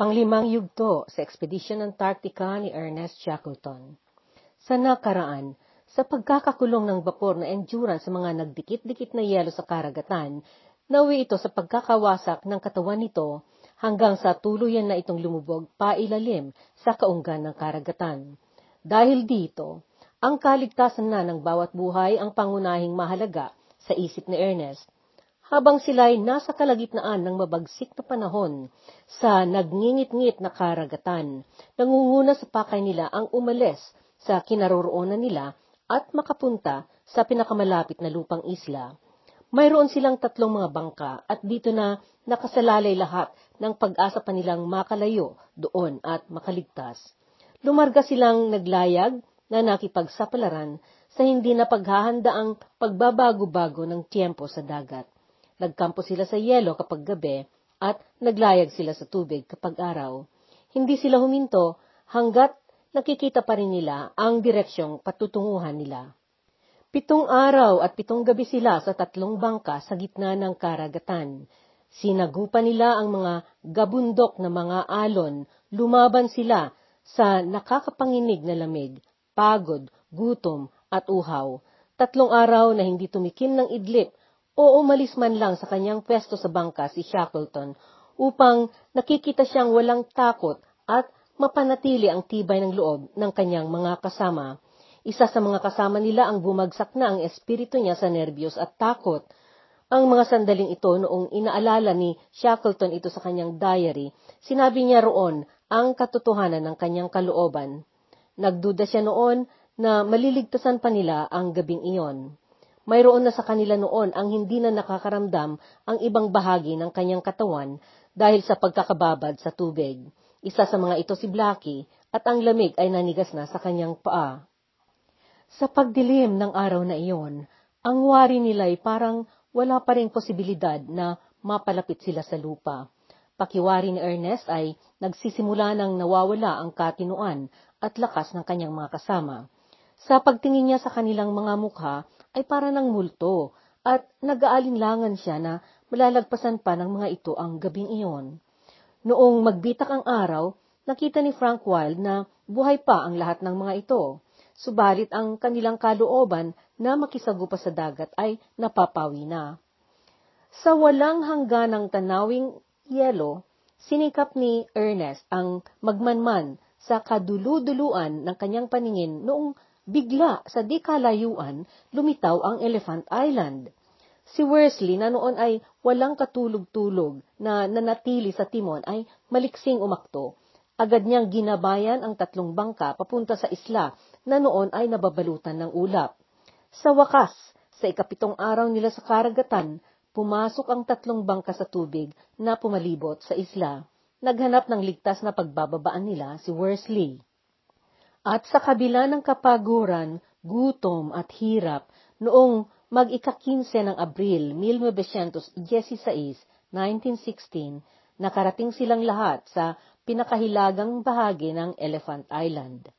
Panglimang yugto sa Expedition Antarctica ni Ernest Shackleton. Sa nakaraan, sa pagkakakulong ng bapor na endurance sa mga nagdikit-dikit na yelo sa karagatan, nawi ito sa pagkakawasak ng katawan nito hanggang sa tuluyan na itong lumubog pailalim sa kaunggan ng karagatan. Dahil dito, ang kaligtasan na ng bawat buhay ang pangunahing mahalaga sa isip ni Ernest habang sila'y nasa kalagitnaan ng mabagsik na panahon sa nagngingit-ngit na karagatan. Nangunguna sa pakay nila ang umalis sa kinaroroonan nila at makapunta sa pinakamalapit na lupang isla. Mayroon silang tatlong mga bangka at dito na nakasalalay lahat ng pag-asa pa nilang makalayo doon at makaligtas. Lumarga silang naglayag na nakipagsapalaran sa hindi na paghahandaang pagbabago-bago ng tiyempo sa dagat. Nagkampo sila sa yelo kapag gabi at naglayag sila sa tubig kapag araw. Hindi sila huminto hanggat nakikita pa rin nila ang direksyong patutunguhan nila. Pitong araw at pitong gabi sila sa tatlong bangka sa gitna ng karagatan. Sinagupa nila ang mga gabundok na mga alon, lumaban sila sa nakakapanginig na lamig, pagod, gutom at uhaw. Tatlong araw na hindi tumikim ng idlip o umalis man lang sa kanyang pwesto sa bangka si Shackleton upang nakikita siyang walang takot at mapanatili ang tibay ng loob ng kanyang mga kasama. Isa sa mga kasama nila ang bumagsak na ang espiritu niya sa nerbiyos at takot. Ang mga sandaling ito noong inaalala ni Shackleton ito sa kanyang diary, sinabi niya roon ang katotohanan ng kanyang kalooban. Nagduda siya noon na maliligtasan pa nila ang gabing iyon. Mayroon na sa kanila noon ang hindi na nakakaramdam ang ibang bahagi ng kanyang katawan dahil sa pagkakababad sa tubig. Isa sa mga ito si Blackie at ang lamig ay nanigas na sa kanyang paa. Sa pagdilim ng araw na iyon, ang wari nila ay parang wala pa rin posibilidad na mapalapit sila sa lupa. Pakiwari ni Ernest ay nagsisimula ng nawawala ang katinuan at lakas ng kanyang mga kasama. Sa pagtingin niya sa kanilang mga mukha, ay para ng multo at nag-aalinlangan siya na malalagpasan pa ng mga ito ang gabing iyon. Noong magbitak ang araw, nakita ni Frank Wild na buhay pa ang lahat ng mga ito, subalit ang kanilang kalooban na makisagupa sa dagat ay napapawi na. Sa walang hangganang tanawing yelo, sinikap ni Ernest ang magmanman sa kaduluduluan ng kanyang paningin noong bigla sa di kalayuan lumitaw ang Elephant Island. Si Worsley na noon ay walang katulog-tulog na nanatili sa timon ay maliksing umakto. Agad niyang ginabayan ang tatlong bangka papunta sa isla na noon ay nababalutan ng ulap. Sa wakas, sa ikapitong araw nila sa karagatan, pumasok ang tatlong bangka sa tubig na pumalibot sa isla. Naghanap ng ligtas na pagbababaan nila si Worsley. At sa kabila ng kapaguran, gutom at hirap, noong mag-ika-15 ng Abril 1916, 1916, nakarating silang lahat sa pinakahilagang bahagi ng Elephant Island.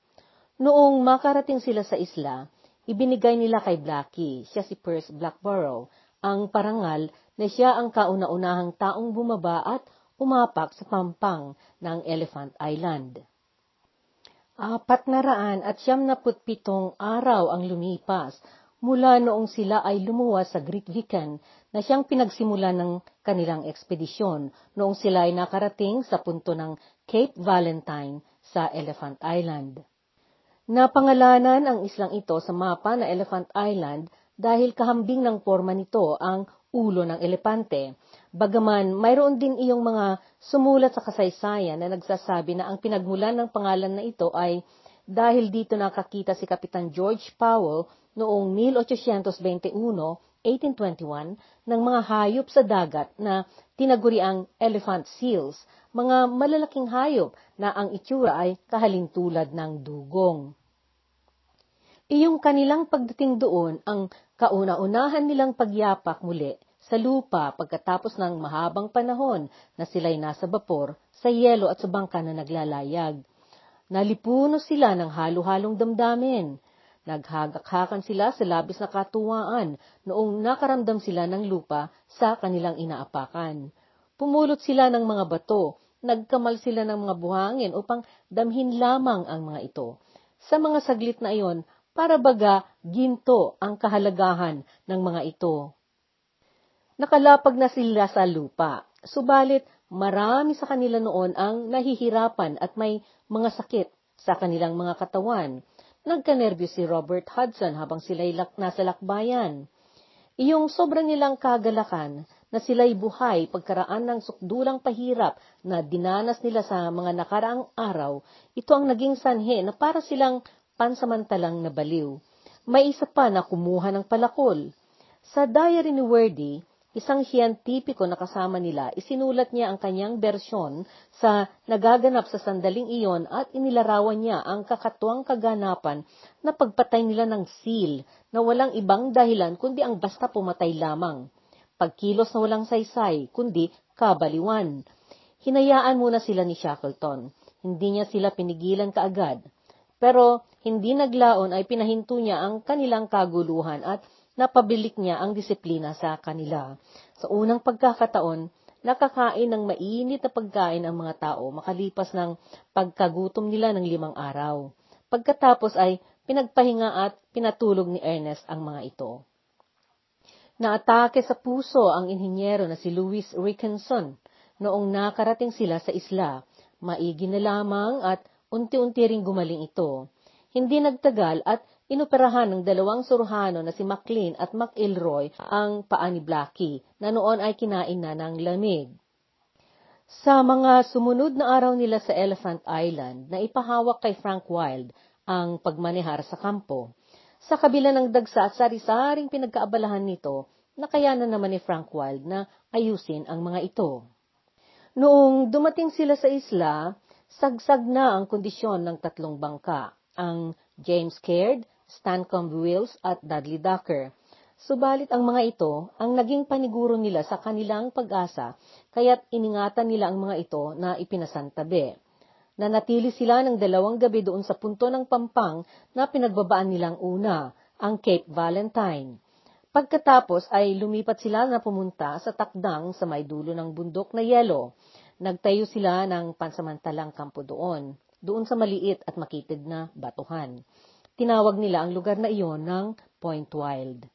Noong makarating sila sa isla, ibinigay nila kay Blackie, siya si Perce Blackborough, ang parangal na siya ang kauna-unahang taong bumaba at umapak sa pampang ng Elephant Island. Apat na raan at siyam na pitong araw ang lumipas mula noong sila ay lumuwas sa Great Vican na siyang pinagsimula ng kanilang ekspedisyon noong sila ay nakarating sa punto ng Cape Valentine sa Elephant Island. Napangalanan ang islang ito sa mapa na Elephant Island dahil kahambing ng forma nito ang ulo ng elepante. Bagaman mayroon din iyong mga sumulat sa kasaysayan na nagsasabi na ang pinagmulan ng pangalan na ito ay dahil dito nakakita si Kapitan George Powell noong 1821, 1821, ng mga hayop sa dagat na tinaguri ang elephant seals, mga malalaking hayop na ang itsura ay kahalintulad ng dugong. Iyong kanilang pagdating doon ang kauna-unahan nilang pagyapak muli sa lupa pagkatapos ng mahabang panahon na sila'y nasa bapor, sa yelo at sa bangka na naglalayag. Nalipuno sila ng halo-halong damdamin. Naghagakhakan sila sa labis na katuwaan noong nakaramdam sila ng lupa sa kanilang inaapakan. Pumulot sila ng mga bato nagkamal sila ng mga buhangin upang damhin lamang ang mga ito. Sa mga saglit na iyon, para baga ginto ang kahalagahan ng mga ito. Nakalapag na sila sa lupa, subalit marami sa kanila noon ang nahihirapan at may mga sakit sa kanilang mga katawan. Nagkanerbyo si Robert Hudson habang sila'y nasa lakbayan. Iyong sobrang nilang kagalakan na sila'y buhay pagkaraan ng sukdulang pahirap na dinanas nila sa mga nakaraang araw, ito ang naging sanhe na para silang pansamantalang nabaliw. May isa pa na kumuha ng palakol. Sa diary ni Wordy, isang siyentipiko na kasama nila, isinulat niya ang kanyang bersyon sa nagaganap sa sandaling iyon at inilarawan niya ang kakatuwang kaganapan na pagpatay nila ng seal na walang ibang dahilan kundi ang basta pumatay lamang. Pagkilos na walang saysay, kundi kabaliwan. Hinayaan muna sila ni Shackleton. Hindi niya sila pinigilan kaagad. Pero hindi naglaon ay pinahinto niya ang kanilang kaguluhan at napabilik niya ang disiplina sa kanila. Sa unang pagkakataon, nakakain ng mainit na pagkain ang mga tao makalipas ng pagkagutom nila ng limang araw. Pagkatapos ay pinagpahinga at pinatulog ni Ernest ang mga ito. Naatake sa puso ang inhinyero na si Louis Rickenson noong nakarating sila sa isla. Maigi na lamang at unti-unti ring gumaling ito. Hindi nagtagal at inoperahan ng dalawang surhano na si McLean at McIlroy ang paa ni Blackie na noon ay kinain na ng lamig. Sa mga sumunod na araw nila sa Elephant Island na ipahawak kay Frank Wild ang pagmanehar sa kampo. Sa kabila ng dagsa at sari-saring pinagkaabalahan nito, nakayanan naman ni Frank Wild na ayusin ang mga ito. Noong dumating sila sa isla, sagsag na ang kondisyon ng tatlong bangka, ang James Caird, Stancomb Wills at Dudley Ducker. Subalit ang mga ito ang naging paniguro nila sa kanilang pag-asa, kaya't iningatan nila ang mga ito na ipinasantabi. Nanatili sila ng dalawang gabi doon sa punto ng pampang na pinagbabaan nilang una, ang Cape Valentine. Pagkatapos ay lumipat sila na pumunta sa takdang sa may dulo ng bundok na yelo. Nagtayo sila ng pansamantalang kampo doon, doon sa maliit at makitid na batuhan. Tinawag nila ang lugar na iyon ng Point Wild.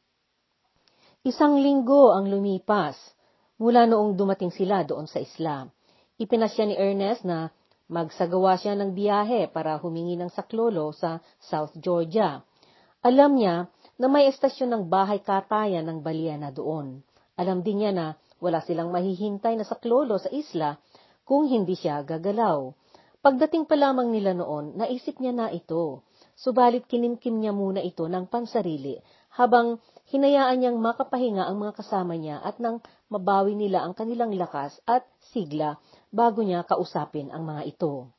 Isang linggo ang lumipas mula noong dumating sila doon sa isla. Ipinasya ni Ernest na magsagawa siya ng biyahe para humingi ng saklolo sa South Georgia. Alam niya na may estasyon ng bahay katayan ng Baliana doon. Alam din niya na wala silang mahihintay na saklolo sa isla kung hindi siya gagalaw. Pagdating pa lamang nila noon, naisip niya na ito. Subalit kinimkim niya muna ito ng pansarili habang hinayaan niyang makapahinga ang mga kasama niya at nang mabawi nila ang kanilang lakas at sigla bago niya kausapin ang mga ito.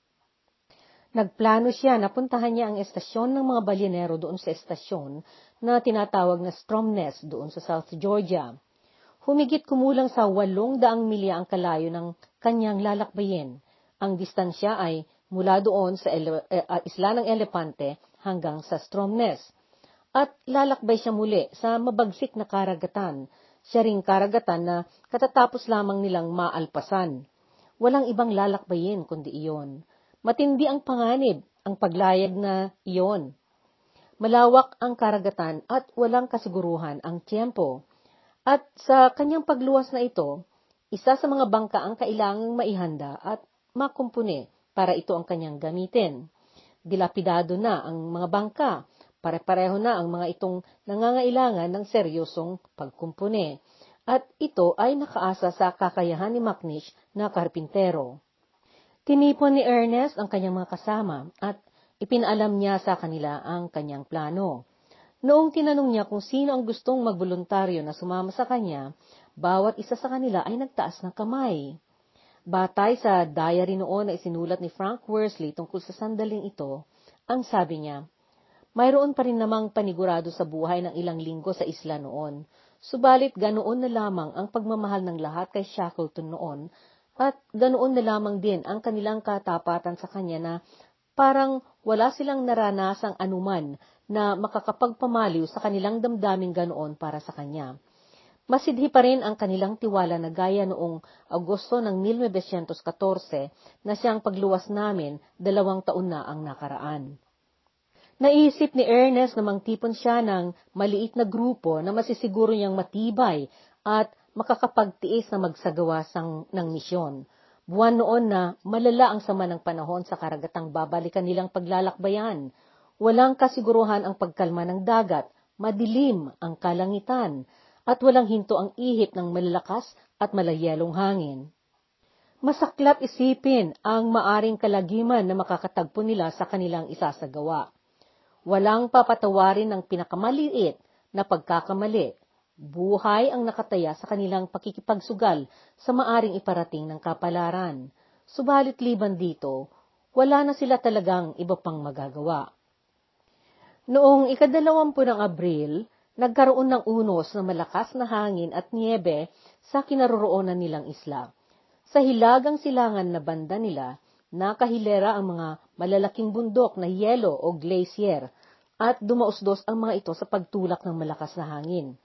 Nagplano siya na puntahan niya ang estasyon ng mga balyenero doon sa estasyon na tinatawag na Stromness doon sa South Georgia. Humigit kumulang sa walong daang milya ang kalayo ng kanyang lalakbayin. Ang distansya ay mula doon sa ele- uh, isla ng Elepante hanggang sa Stromness. At lalakbay siya muli sa mabagsik na karagatan. Siya ring karagatan na katatapos lamang nilang maalpasan. Walang ibang lalakbayin kundi iyon. Matindi ang panganib, ang paglayag na iyon. Malawak ang karagatan at walang kasiguruhan ang tiyempo. At sa kanyang pagluwas na ito, isa sa mga bangka ang kailangang maihanda at makumpune para ito ang kanyang gamitin. Dilapidado na ang mga bangka, pare-pareho na ang mga itong nangangailangan ng seryosong pagkumpune. At ito ay nakaasa sa kakayahan ni Macnish na karpintero. Tinipon ni Ernest ang kanyang mga kasama at ipinalam niya sa kanila ang kanyang plano. Noong tinanong niya kung sino ang gustong magboluntaryo na sumama sa kanya, bawat isa sa kanila ay nagtaas ng kamay. Batay sa diary noon na isinulat ni Frank Worsley tungkol sa sandaling ito, ang sabi niya, mayroon pa rin namang panigurado sa buhay ng ilang linggo sa isla noon, subalit ganoon na lamang ang pagmamahal ng lahat kay Shackleton noon at ganoon na lamang din ang kanilang katapatan sa kanya na parang wala silang naranasang anuman na makakapagpamaliw sa kanilang damdaming ganoon para sa kanya. Masidhi pa rin ang kanilang tiwala na gaya noong Agosto ng 1914 na siyang pagluwas namin dalawang taon na ang nakaraan. Naisip ni Ernest na mangtipon siya ng maliit na grupo na masisiguro niyang matibay at makakapagtiis na magsagawa sang, ng misyon. Buwan noon na malala ang sama ng panahon sa karagatang babalikan nilang paglalakbayan. Walang kasiguruhan ang pagkalma ng dagat, madilim ang kalangitan, at walang hinto ang ihip ng malalakas at malayelong hangin. Masaklap isipin ang maaring kalagiman na makakatagpo nila sa kanilang isasagawa. Walang papatawarin ng pinakamaliit na pagkakamali. Buhay ang nakataya sa kanilang pakikipagsugal sa maaring iparating ng kapalaran. Subalit liban dito, wala na sila talagang iba pang magagawa. Noong ikadalawampu ng Abril, nagkaroon ng unos na malakas na hangin at niebe sa kinaroroonan nilang isla. Sa hilagang silangan na banda nila, nakahilera ang mga malalaking bundok na yelo o glacier at dumausdos ang mga ito sa pagtulak ng malakas na hangin.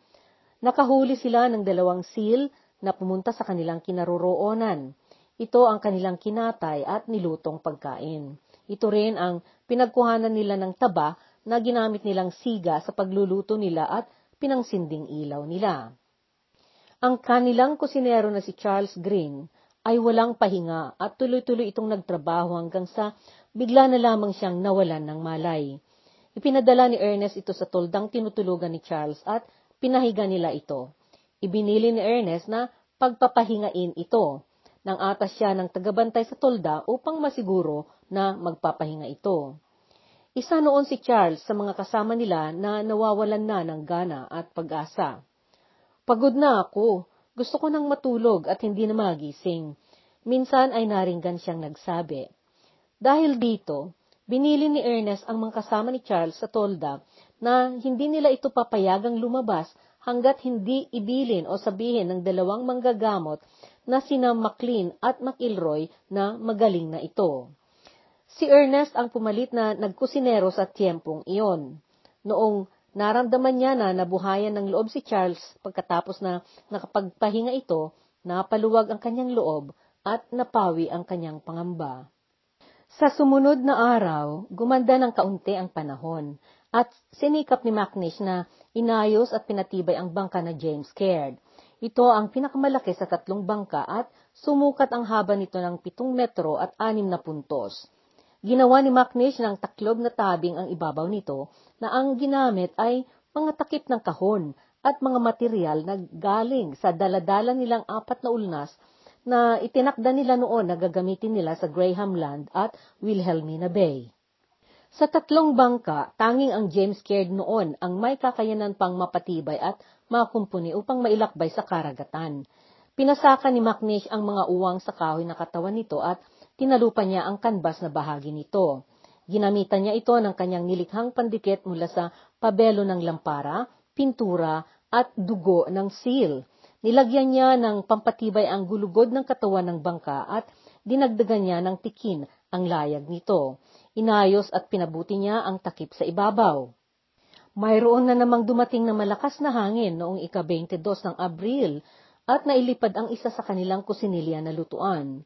Nakahuli sila ng dalawang seal na pumunta sa kanilang kinaroroonan. Ito ang kanilang kinatay at nilutong pagkain. Ito rin ang pinagkuhanan nila ng taba na ginamit nilang siga sa pagluluto nila at pinangsinding ilaw nila. Ang kanilang kusinero na si Charles Green ay walang pahinga at tuloy-tuloy itong nagtrabaho hanggang sa bigla na lamang siyang nawalan ng malay. Ipinadala ni Ernest ito sa toldang tinutulugan ni Charles at pinahiga nila ito. Ibinili ni Ernest na pagpapahingain ito. Nang atas siya ng tagabantay sa tolda upang masiguro na magpapahinga ito. Isa noon si Charles sa mga kasama nila na nawawalan na ng gana at pag-asa. Pagod na ako. Gusto ko nang matulog at hindi na magising. Minsan ay naringgan siyang nagsabi. Dahil dito, binili ni Ernest ang mga kasama ni Charles sa tolda na hindi nila ito papayagang lumabas hanggat hindi ibilin o sabihin ng dalawang manggagamot na sina McLean at McIlroy na magaling na ito. Si Ernest ang pumalit na nagkusinero sa tiyempong iyon. Noong naramdaman niya na nabuhayan ng loob si Charles pagkatapos na nakapagpahinga ito, napaluwag ang kanyang loob at napawi ang kanyang pangamba. Sa sumunod na araw, gumanda ng kaunti ang panahon at sinikap ni Macnish na inayos at pinatibay ang bangka na James Caird. Ito ang pinakamalaki sa tatlong bangka at sumukat ang haba nito ng pitong metro at anim na puntos. Ginawa ni Macnish ng taklob na tabing ang ibabaw nito na ang ginamit ay mga takip ng kahon at mga material na galing sa daladala nilang apat na ulnas na itinakda nila noon na gagamitin nila sa Graham Land at Wilhelmina Bay. Sa tatlong bangka, tanging ang James Caird noon ang may kakayanan pang mapatibay at makumpuni upang mailakbay sa karagatan. Pinasaka ni Macnish ang mga uwang sa kahoy na katawan nito at tinalupa niya ang kanbas na bahagi nito. Ginamitan niya ito ng kanyang nilikhang pandikit mula sa pabelo ng lampara, pintura, at dugo ng seal. Nilagyan niya ng pampatibay ang gulugod ng katawan ng bangka at dinagdagan niya ng tikin ang layag nito. Inayos at pinabuti niya ang takip sa ibabaw. Mayroon na namang dumating na malakas na hangin noong ika-22 ng Abril at nailipad ang isa sa kanilang kusinilya na lutuan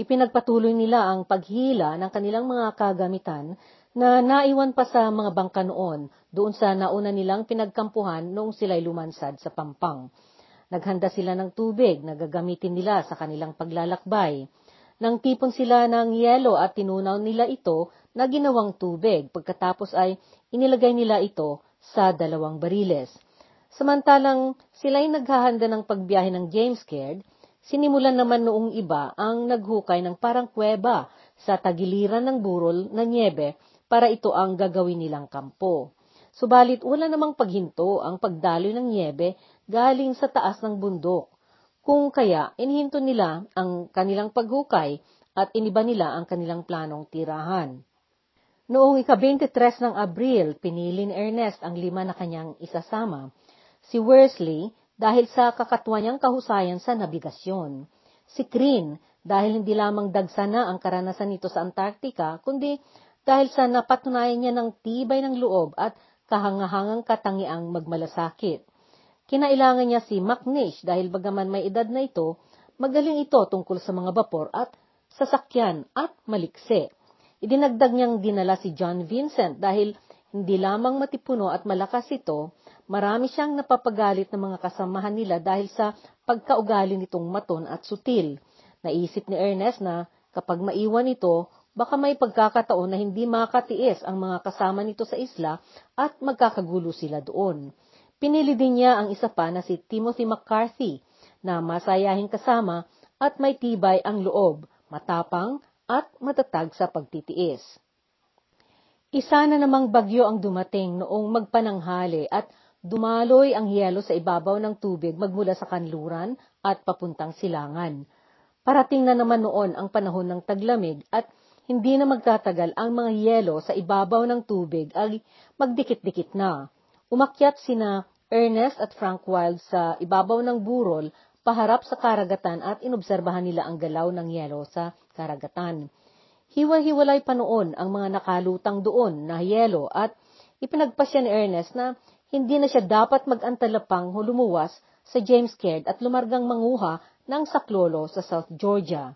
ipinagpatuloy nila ang paghila ng kanilang mga kagamitan na naiwan pa sa mga bangka noon doon sa nauna nilang pinagkampuhan noong sila'y lumansad sa Pampang. Naghanda sila ng tubig na gagamitin nila sa kanilang paglalakbay. Nang tipon sila ng yelo at tinunaw nila ito na ginawang tubig, pagkatapos ay inilagay nila ito sa dalawang bariles. Samantalang sila'y naghahanda ng pagbiyahe ng James Caird, Sinimulan naman noong iba ang naghukay ng parang kuweba sa tagiliran ng burol na niebe para ito ang gagawin nilang kampo. Subalit wala namang paghinto ang pagdaloy ng niebe galing sa taas ng bundok. Kung kaya, inihinto nila ang kanilang paghukay at iniba nila ang kanilang planong tirahan. Noong ika-23 ng Abril, pinili ni Ernest ang lima na kanyang isasama. Si Worsley, dahil sa kakatwa niyang kahusayan sa nabigasyon. Si Crean, dahil hindi lamang dagsana ang karanasan nito sa Antarctica, kundi dahil sa napatunayan niya ng tibay ng loob at kahangahangang katangiang magmalasakit. Kinailangan niya si McNish dahil bagaman may edad na ito, magaling ito tungkol sa mga bapor at sasakyan at malikse. Idinagdag niyang dinala si John Vincent dahil hindi lamang matipuno at malakas ito, marami siyang napapagalit ng mga kasamahan nila dahil sa pagkaugali nitong maton at sutil. Naisip ni Ernest na kapag maiwan ito, baka may pagkakataon na hindi makatiis ang mga kasama nito sa isla at magkakagulo sila doon. Pinili din niya ang isa pa na si Timothy McCarthy na masayahing kasama at may tibay ang loob, matapang at matatag sa pagtitiis. Isa na namang bagyo ang dumating noong magpananghali at dumaloy ang yelo sa ibabaw ng tubig magmula sa kanluran at papuntang silangan. Parating na naman noon ang panahon ng taglamig at hindi na magtatagal ang mga yelo sa ibabaw ng tubig ay magdikit-dikit na. Umakyat sina Ernest at Frank Wild sa ibabaw ng burol paharap sa karagatan at inobserbahan nila ang galaw ng yelo sa karagatan. Hiwa-hiwalay pa noon ang mga nakalutang doon na yelo at ipinagpasya ni Ernest na hindi na siya dapat mag-antalapang lumuwas sa James Caird at lumargang manguha ng saklolo sa South Georgia.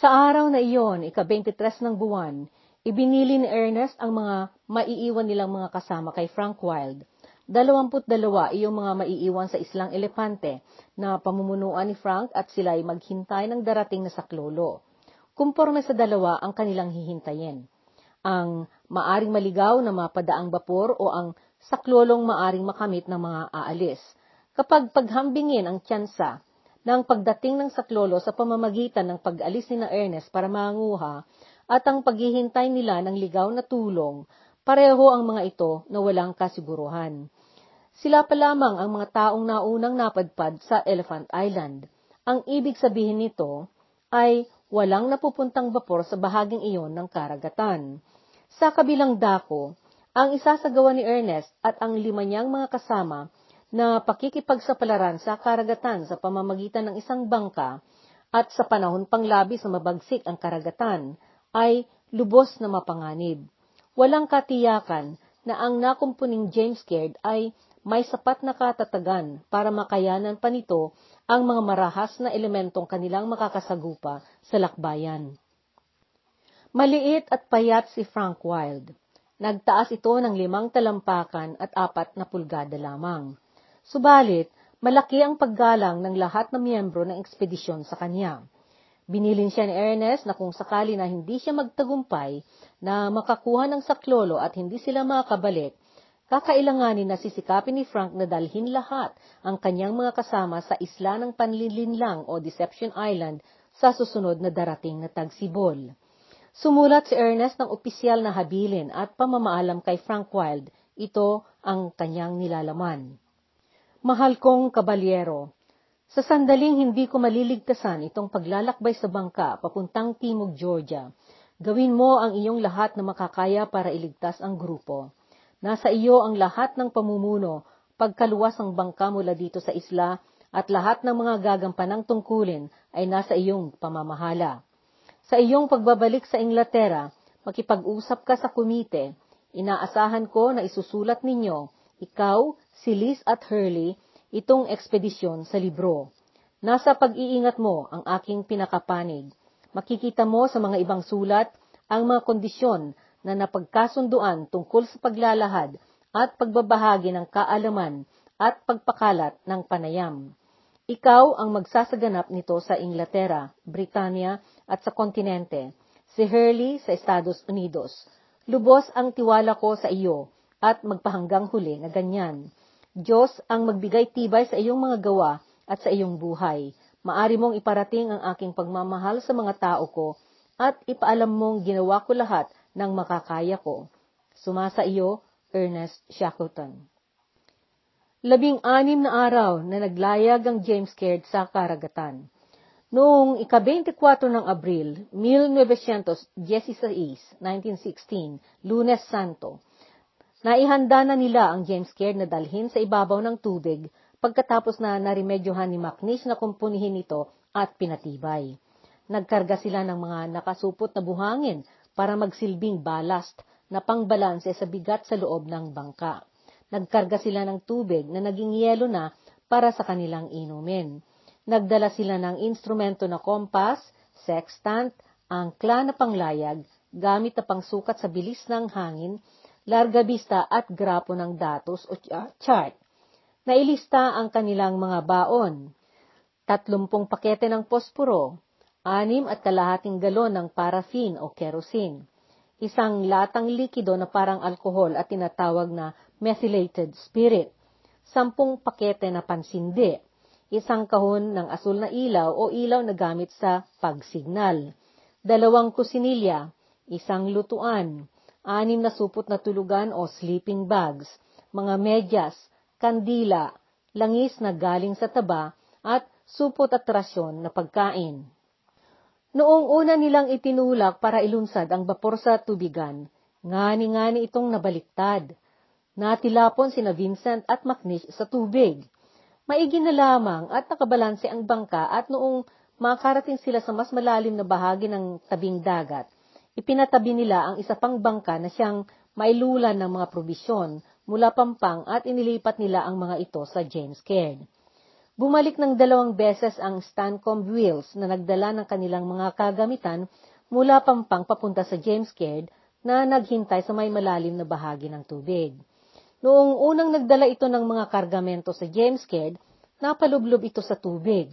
Sa araw na iyon, ika-23 ng buwan, ibinili ni Ernest ang mga maiiwan nilang mga kasama kay Frank Wild Dalawamput dalawa iyong mga maiiwan sa islang elepante na pamumunuan ni Frank at sila ay maghintay ng darating na saklolo. Kumporme sa dalawa ang kanilang hihintayin. Ang maaring maligaw na mapadaang bapor o ang saklolong maaring makamit ng mga aalis. Kapag paghambingin ang tsansa ng pagdating ng saklolo sa pamamagitan ng pag-alis ni na Ernest para manguha at ang paghihintay nila ng ligaw na tulong, pareho ang mga ito na walang kasiguruhan. Sila pa lamang ang mga taong naunang napadpad sa Elephant Island. Ang ibig sabihin nito ay walang napupuntang bapor sa bahaging iyon ng karagatan. Sa kabilang dako, ang isasagawa ni Ernest at ang lima niyang mga kasama na pakikipagsapalaran sa karagatan sa pamamagitan ng isang bangka at sa panahon pang labis na mabagsik ang karagatan ay lubos na mapanganib. Walang katiyakan na ang nakumpuning James Caird ay may sapat na katatagan para makayanan pa nito ang mga marahas na elementong kanilang makakasagupa sa lakbayan. Maliit at payat si Frank Wild. Nagtaas ito ng limang talampakan at apat na pulgada lamang. Subalit, malaki ang paggalang ng lahat ng miyembro ng ekspedisyon sa kanya. Binilin siya ni Ernest na kung sakali na hindi siya magtagumpay na makakuha ng saklolo at hindi sila makabalik, kakailanganin na sisikapin ni Frank na dalhin lahat ang kanyang mga kasama sa isla ng Panlilinlang o Deception Island sa susunod na darating na tagsibol. Sumulat si Ernest ng opisyal na habilin at pamamaalam kay Frank Wild. Ito ang kanyang nilalaman. Mahal kong kabalyero, sa sandaling hindi ko maliligtasan itong paglalakbay sa bangka papuntang Timog, Georgia, gawin mo ang iyong lahat na makakaya para iligtas ang grupo. Nasa iyo ang lahat ng pamumuno, pagkaluwas ng bangka mula dito sa isla, at lahat ng mga gagampanang tungkulin ay nasa iyong pamamahala. Sa iyong pagbabalik sa Inglaterra, makipag-usap ka sa komite. Inaasahan ko na isusulat ninyo, ikaw, si Liz at Hurley, itong ekspedisyon sa libro. Nasa pag-iingat mo ang aking pinakapanig. Makikita mo sa mga ibang sulat ang mga kondisyon na napagkasunduan tungkol sa paglalahad at pagbabahagi ng kaalaman at pagpakalat ng panayam. Ikaw ang magsasaganap nito sa Inglaterra, Britanya at sa kontinente, si Hurley sa Estados Unidos. Lubos ang tiwala ko sa iyo at magpahanggang huli na ganyan. Diyos ang magbigay tibay sa iyong mga gawa at sa iyong buhay. Maari mong iparating ang aking pagmamahal sa mga tao ko at ipaalam mong ginawa ko lahat ng makakaya ko. Sumasa iyo, Ernest Shackleton. Labing-anim na araw na naglayag ang James Caird sa karagatan. Noong ika-24 ng Abril, 1916, 1916, Lunes Santo, naihanda na nila ang James Caird na dalhin sa ibabaw ng tubig pagkatapos na narimedyohan ni Macnish na kumpunihin ito at pinatibay. Nagkarga sila ng mga nakasupot na buhangin para magsilbing ballast na pangbalanse sa bigat sa loob ng bangka. Nagkarga sila ng tubig na naging yelo na para sa kanilang inumin. Nagdala sila ng instrumento na kompas, sextant, angkla na panglayag, gamit na pangsukat sa bilis ng hangin, larga bista at grapo ng datos o chart. Nailista ang kanilang mga baon. Tatlumpong pakete ng posporo, anim at kalahating galon ng paraffin o kerosene, isang latang likido na parang alkohol at tinatawag na methylated spirit, sampung pakete na pansindi, isang kahon ng asul na ilaw o ilaw na gamit sa pagsignal, dalawang kusinilya, isang lutuan, anim na supot na tulugan o sleeping bags, mga medyas, kandila, langis na galing sa taba, at supot at rasyon na pagkain. Noong una nilang itinulak para ilunsad ang bapor sa tubigan, ngani-ngani itong nabaliktad. Natilapon sina Vincent at Macnish sa tubig. Maigi na lamang at nakabalanse ang bangka at noong makarating sila sa mas malalim na bahagi ng tabing dagat, ipinatabi nila ang isa pang bangka na siyang mailulan ng mga probisyon mula Pampang at inilipat nila ang mga ito sa James Caird. Bumalik ng dalawang beses ang Stancomb Wills na nagdala ng kanilang mga kagamitan mula Pampang papunta sa James Caird na naghintay sa may malalim na bahagi ng tubig. Noong unang nagdala ito ng mga kargamento sa James Caird, napalublob ito sa tubig.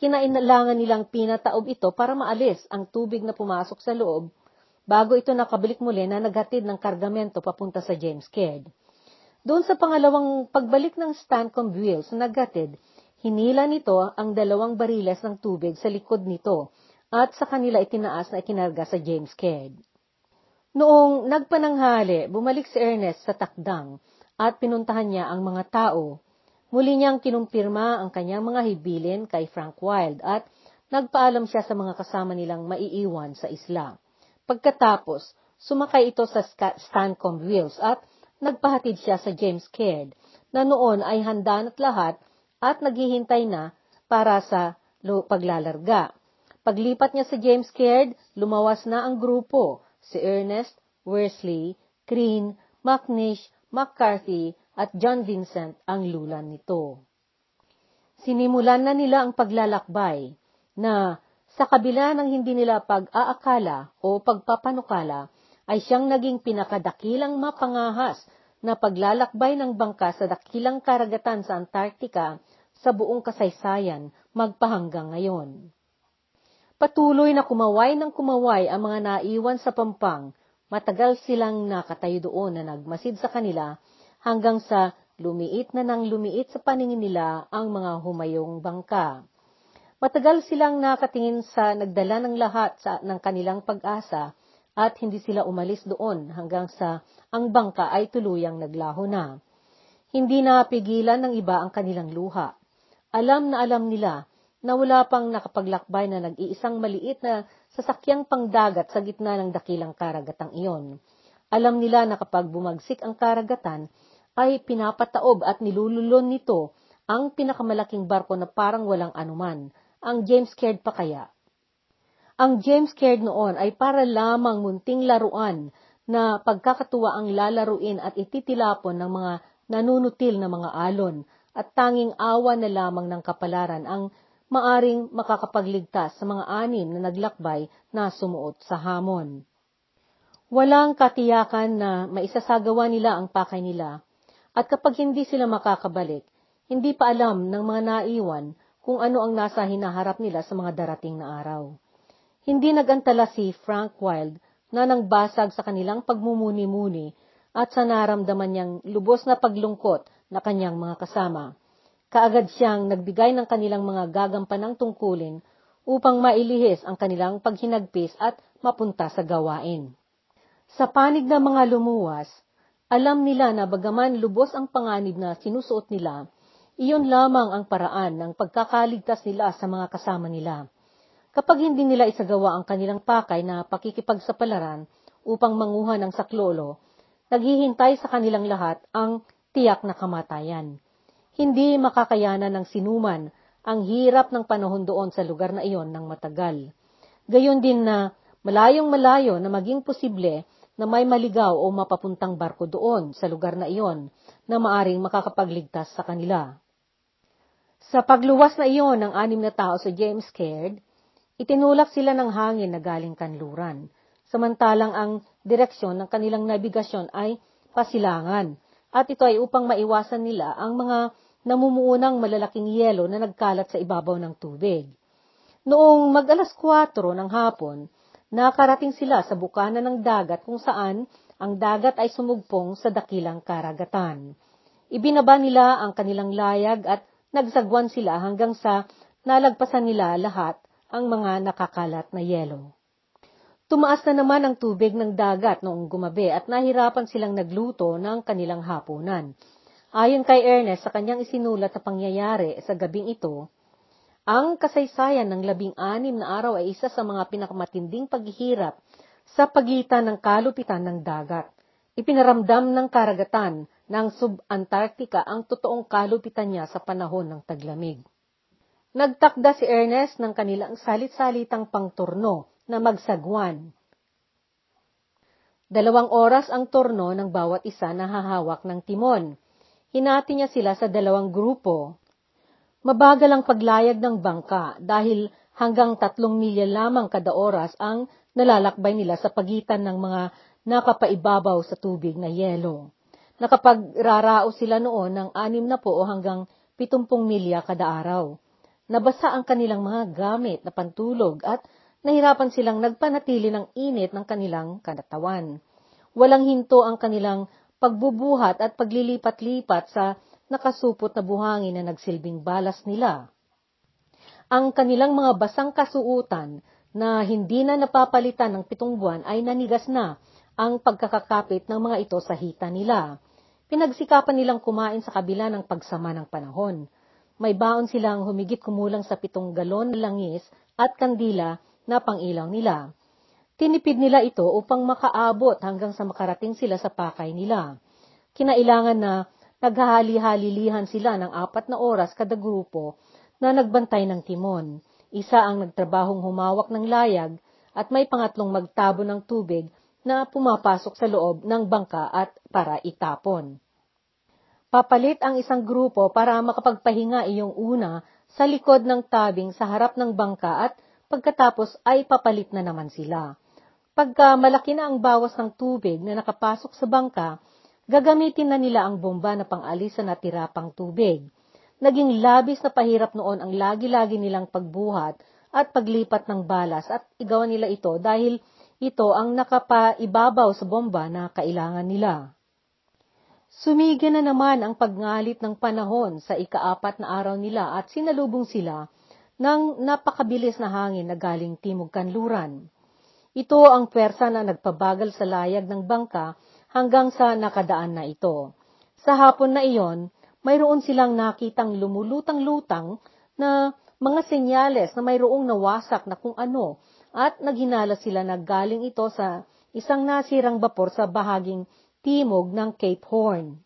Kinailangan nilang pinataob ito para maalis ang tubig na pumasok sa loob bago ito nakabalik muli na naghatid ng kargamento papunta sa James Caird. Doon sa pangalawang pagbalik ng Stancomb Wills na naghatid, Hinila nito ang dalawang bariles ng tubig sa likod nito at sa kanila itinaas na ikinarga sa James Caird. Noong nagpananghali, bumalik si Ernest sa takdang at pinuntahan niya ang mga tao. Muli niyang kinumpirma ang kanyang mga hibilin kay Frank Wild at nagpaalam siya sa mga kasama nilang maiiwan sa isla. Pagkatapos, sumakay ito sa Stancomb Wills at nagpahatid siya sa James Caird na noon ay handa at lahat at naghihintay na para sa paglalarga. Paglipat niya sa James Caird, lumawas na ang grupo, si Ernest, Worsley, Green, McNish, McCarthy, at John Vincent ang lulan nito. Sinimulan na nila ang paglalakbay na sa kabila ng hindi nila pag-aakala o pagpapanukala ay siyang naging pinakadakilang mapangahas na paglalakbay ng bangka sa dakilang karagatan sa Antarctica sa buong kasaysayan magpahanggang ngayon. Patuloy na kumaway ng kumaway ang mga naiwan sa pampang, matagal silang nakatayo doon na nagmasid sa kanila hanggang sa lumiit na nang lumiit sa paningin nila ang mga humayong bangka. Matagal silang nakatingin sa nagdala ng lahat sa, ng kanilang pag-asa at hindi sila umalis doon hanggang sa ang bangka ay tuluyang naglaho na. Hindi napigilan ng iba ang kanilang luha. Alam na alam nila na wala pang nakapaglakbay na nag-iisang maliit na sasakyang pangdagat sa gitna ng dakilang karagatang iyon. Alam nila na kapag bumagsik ang karagatan, ay pinapataob at nilululon nito ang pinakamalaking barko na parang walang anuman, ang James Caird pa kaya. Ang James Caird noon ay para lamang munting laruan na pagkakatuwa ang lalaruin at ititilapon ng mga nanunutil na mga alon at tanging awa na lamang ng kapalaran ang maaring makakapagligtas sa mga anim na naglakbay na sumuot sa hamon. Walang katiyakan na maisasagawa nila ang pakay nila, at kapag hindi sila makakabalik, hindi pa alam ng mga naiwan kung ano ang nasa hinaharap nila sa mga darating na araw. Hindi nagantala si Frank Wild na nang basag sa kanilang pagmumuni-muni at sa naramdaman niyang lubos na paglungkot na kanyang mga kasama. Kaagad siyang nagbigay ng kanilang mga gagampanang tungkulin upang mailihis ang kanilang paghinagpis at mapunta sa gawain. Sa panig ng mga lumuwas, alam nila na bagaman lubos ang panganib na sinusuot nila, iyon lamang ang paraan ng pagkakaligtas nila sa mga kasama nila. Kapag hindi nila isagawa ang kanilang pakay na pakikipagsapalaran upang manguha ng saklolo, naghihintay sa kanilang lahat ang tiyak na kamatayan. Hindi makakayanan ng sinuman ang hirap ng panahon doon sa lugar na iyon ng matagal. Gayon din na malayong malayo na maging posible na may maligaw o mapapuntang barko doon sa lugar na iyon na maaring makakapagligtas sa kanila. Sa pagluwas na iyon ng anim na tao sa James Caird, itinulak sila ng hangin na galing kanluran, samantalang ang direksyon ng kanilang nabigasyon ay pasilangan, at ito ay upang maiwasan nila ang mga namumuunang malalaking yelo na nagkalat sa ibabaw ng tubig. Noong mag-alas 4 ng hapon, nakarating sila sa bukana ng dagat kung saan ang dagat ay sumugpong sa dakilang karagatan. Ibinaba nila ang kanilang layag at nagsagwan sila hanggang sa nalagpasan nila lahat ang mga nakakalat na yelo. Tumaas na naman ang tubig ng dagat noong gumabi at nahirapan silang nagluto ng kanilang hapunan. Ayon kay Ernest sa kanyang isinulat na pangyayari sa gabing ito, ang kasaysayan ng labing-anim na araw ay isa sa mga pinakamatinding paghihirap sa pagitan ng kalupitan ng dagat. Ipinaramdam ng karagatan ng sub-Antarctica ang totoong kalupitan niya sa panahon ng taglamig. Nagtakda si Ernest ng kanilang salit-salitang pangturno na magsagwan. Dalawang oras ang turno ng bawat isa na hahawak ng timon. Hinati niya sila sa dalawang grupo Mabagal ang paglayag ng bangka dahil hanggang tatlong milya lamang kada oras ang nalalakbay nila sa pagitan ng mga nakapaibabaw sa tubig na yelo. Nakapagrarao sila noon ng anim na po o hanggang pitumpung milya kada araw. Nabasa ang kanilang mga gamit na pantulog at nahirapan silang nagpanatili ng init ng kanilang kanatawan. Walang hinto ang kanilang pagbubuhat at paglilipat-lipat sa nakasupot na buhangin na nagsilbing balas nila. Ang kanilang mga basang kasuutan na hindi na napapalitan ng pitong buwan ay nanigas na ang pagkakakapit ng mga ito sa hita nila. Pinagsikapan nilang kumain sa kabila ng pagsama ng panahon. May baon silang humigit kumulang sa pitong galon na langis at kandila na pangilaw nila. Tinipid nila ito upang makaabot hanggang sa makarating sila sa pakay nila. Kinailangan na naghahali-halilihan sila ng apat na oras kada grupo na nagbantay ng timon. Isa ang nagtrabahong humawak ng layag at may pangatlong magtabo ng tubig na pumapasok sa loob ng bangka at para itapon. Papalit ang isang grupo para makapagpahinga iyong una sa likod ng tabing sa harap ng bangka at pagkatapos ay papalit na naman sila. Pagka malaki na ang bawas ng tubig na nakapasok sa bangka, Gagamitin na nila ang bomba na pangalis sa natira pang tubig. Naging labis na pahirap noon ang lagi-lagi nilang pagbuhat at paglipat ng balas at igawa nila ito dahil ito ang nakapaibabaw sa bomba na kailangan nila. Sumigi na naman ang pagngalit ng panahon sa ikaapat na araw nila at sinalubong sila ng napakabilis na hangin na galing timog kanluran. Ito ang pwersa na nagpabagal sa layag ng bangka hanggang sa nakadaan na ito. Sa hapon na iyon, mayroon silang nakitang lumulutang-lutang na mga senyales na mayroong nawasak na kung ano at naghinala sila na galing ito sa isang nasirang bapor sa bahaging timog ng Cape Horn.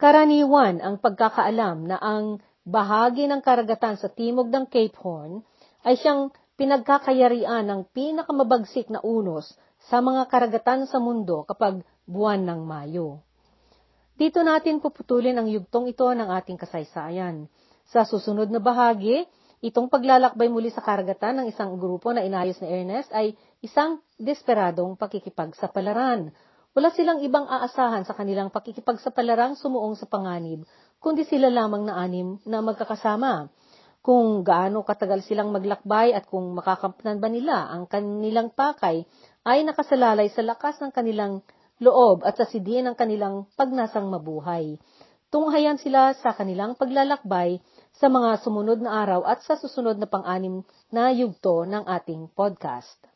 Karaniwan ang pagkakaalam na ang bahagi ng karagatan sa timog ng Cape Horn ay siyang pinagkakayarian ng pinakamabagsik na unos sa mga karagatan sa mundo kapag buwan ng Mayo. Dito natin puputulin ang yugtong ito ng ating kasaysayan. Sa susunod na bahagi, itong paglalakbay muli sa karagatan ng isang grupo na inayos ni Ernest ay isang desperadong pakikipagsapalaran. Wala silang ibang aasahan sa kanilang pakikipagsapalaran sumuong sa panganib, kundi sila lamang na anim na magkakasama. Kung gaano katagal silang maglakbay at kung makakamtan ba nila ang kanilang pakay ay nakasalalay sa lakas ng kanilang loob at sa sidiin ng kanilang pagnasang mabuhay. Tunghayan sila sa kanilang paglalakbay sa mga sumunod na araw at sa susunod na pang-anim na yugto ng ating podcast.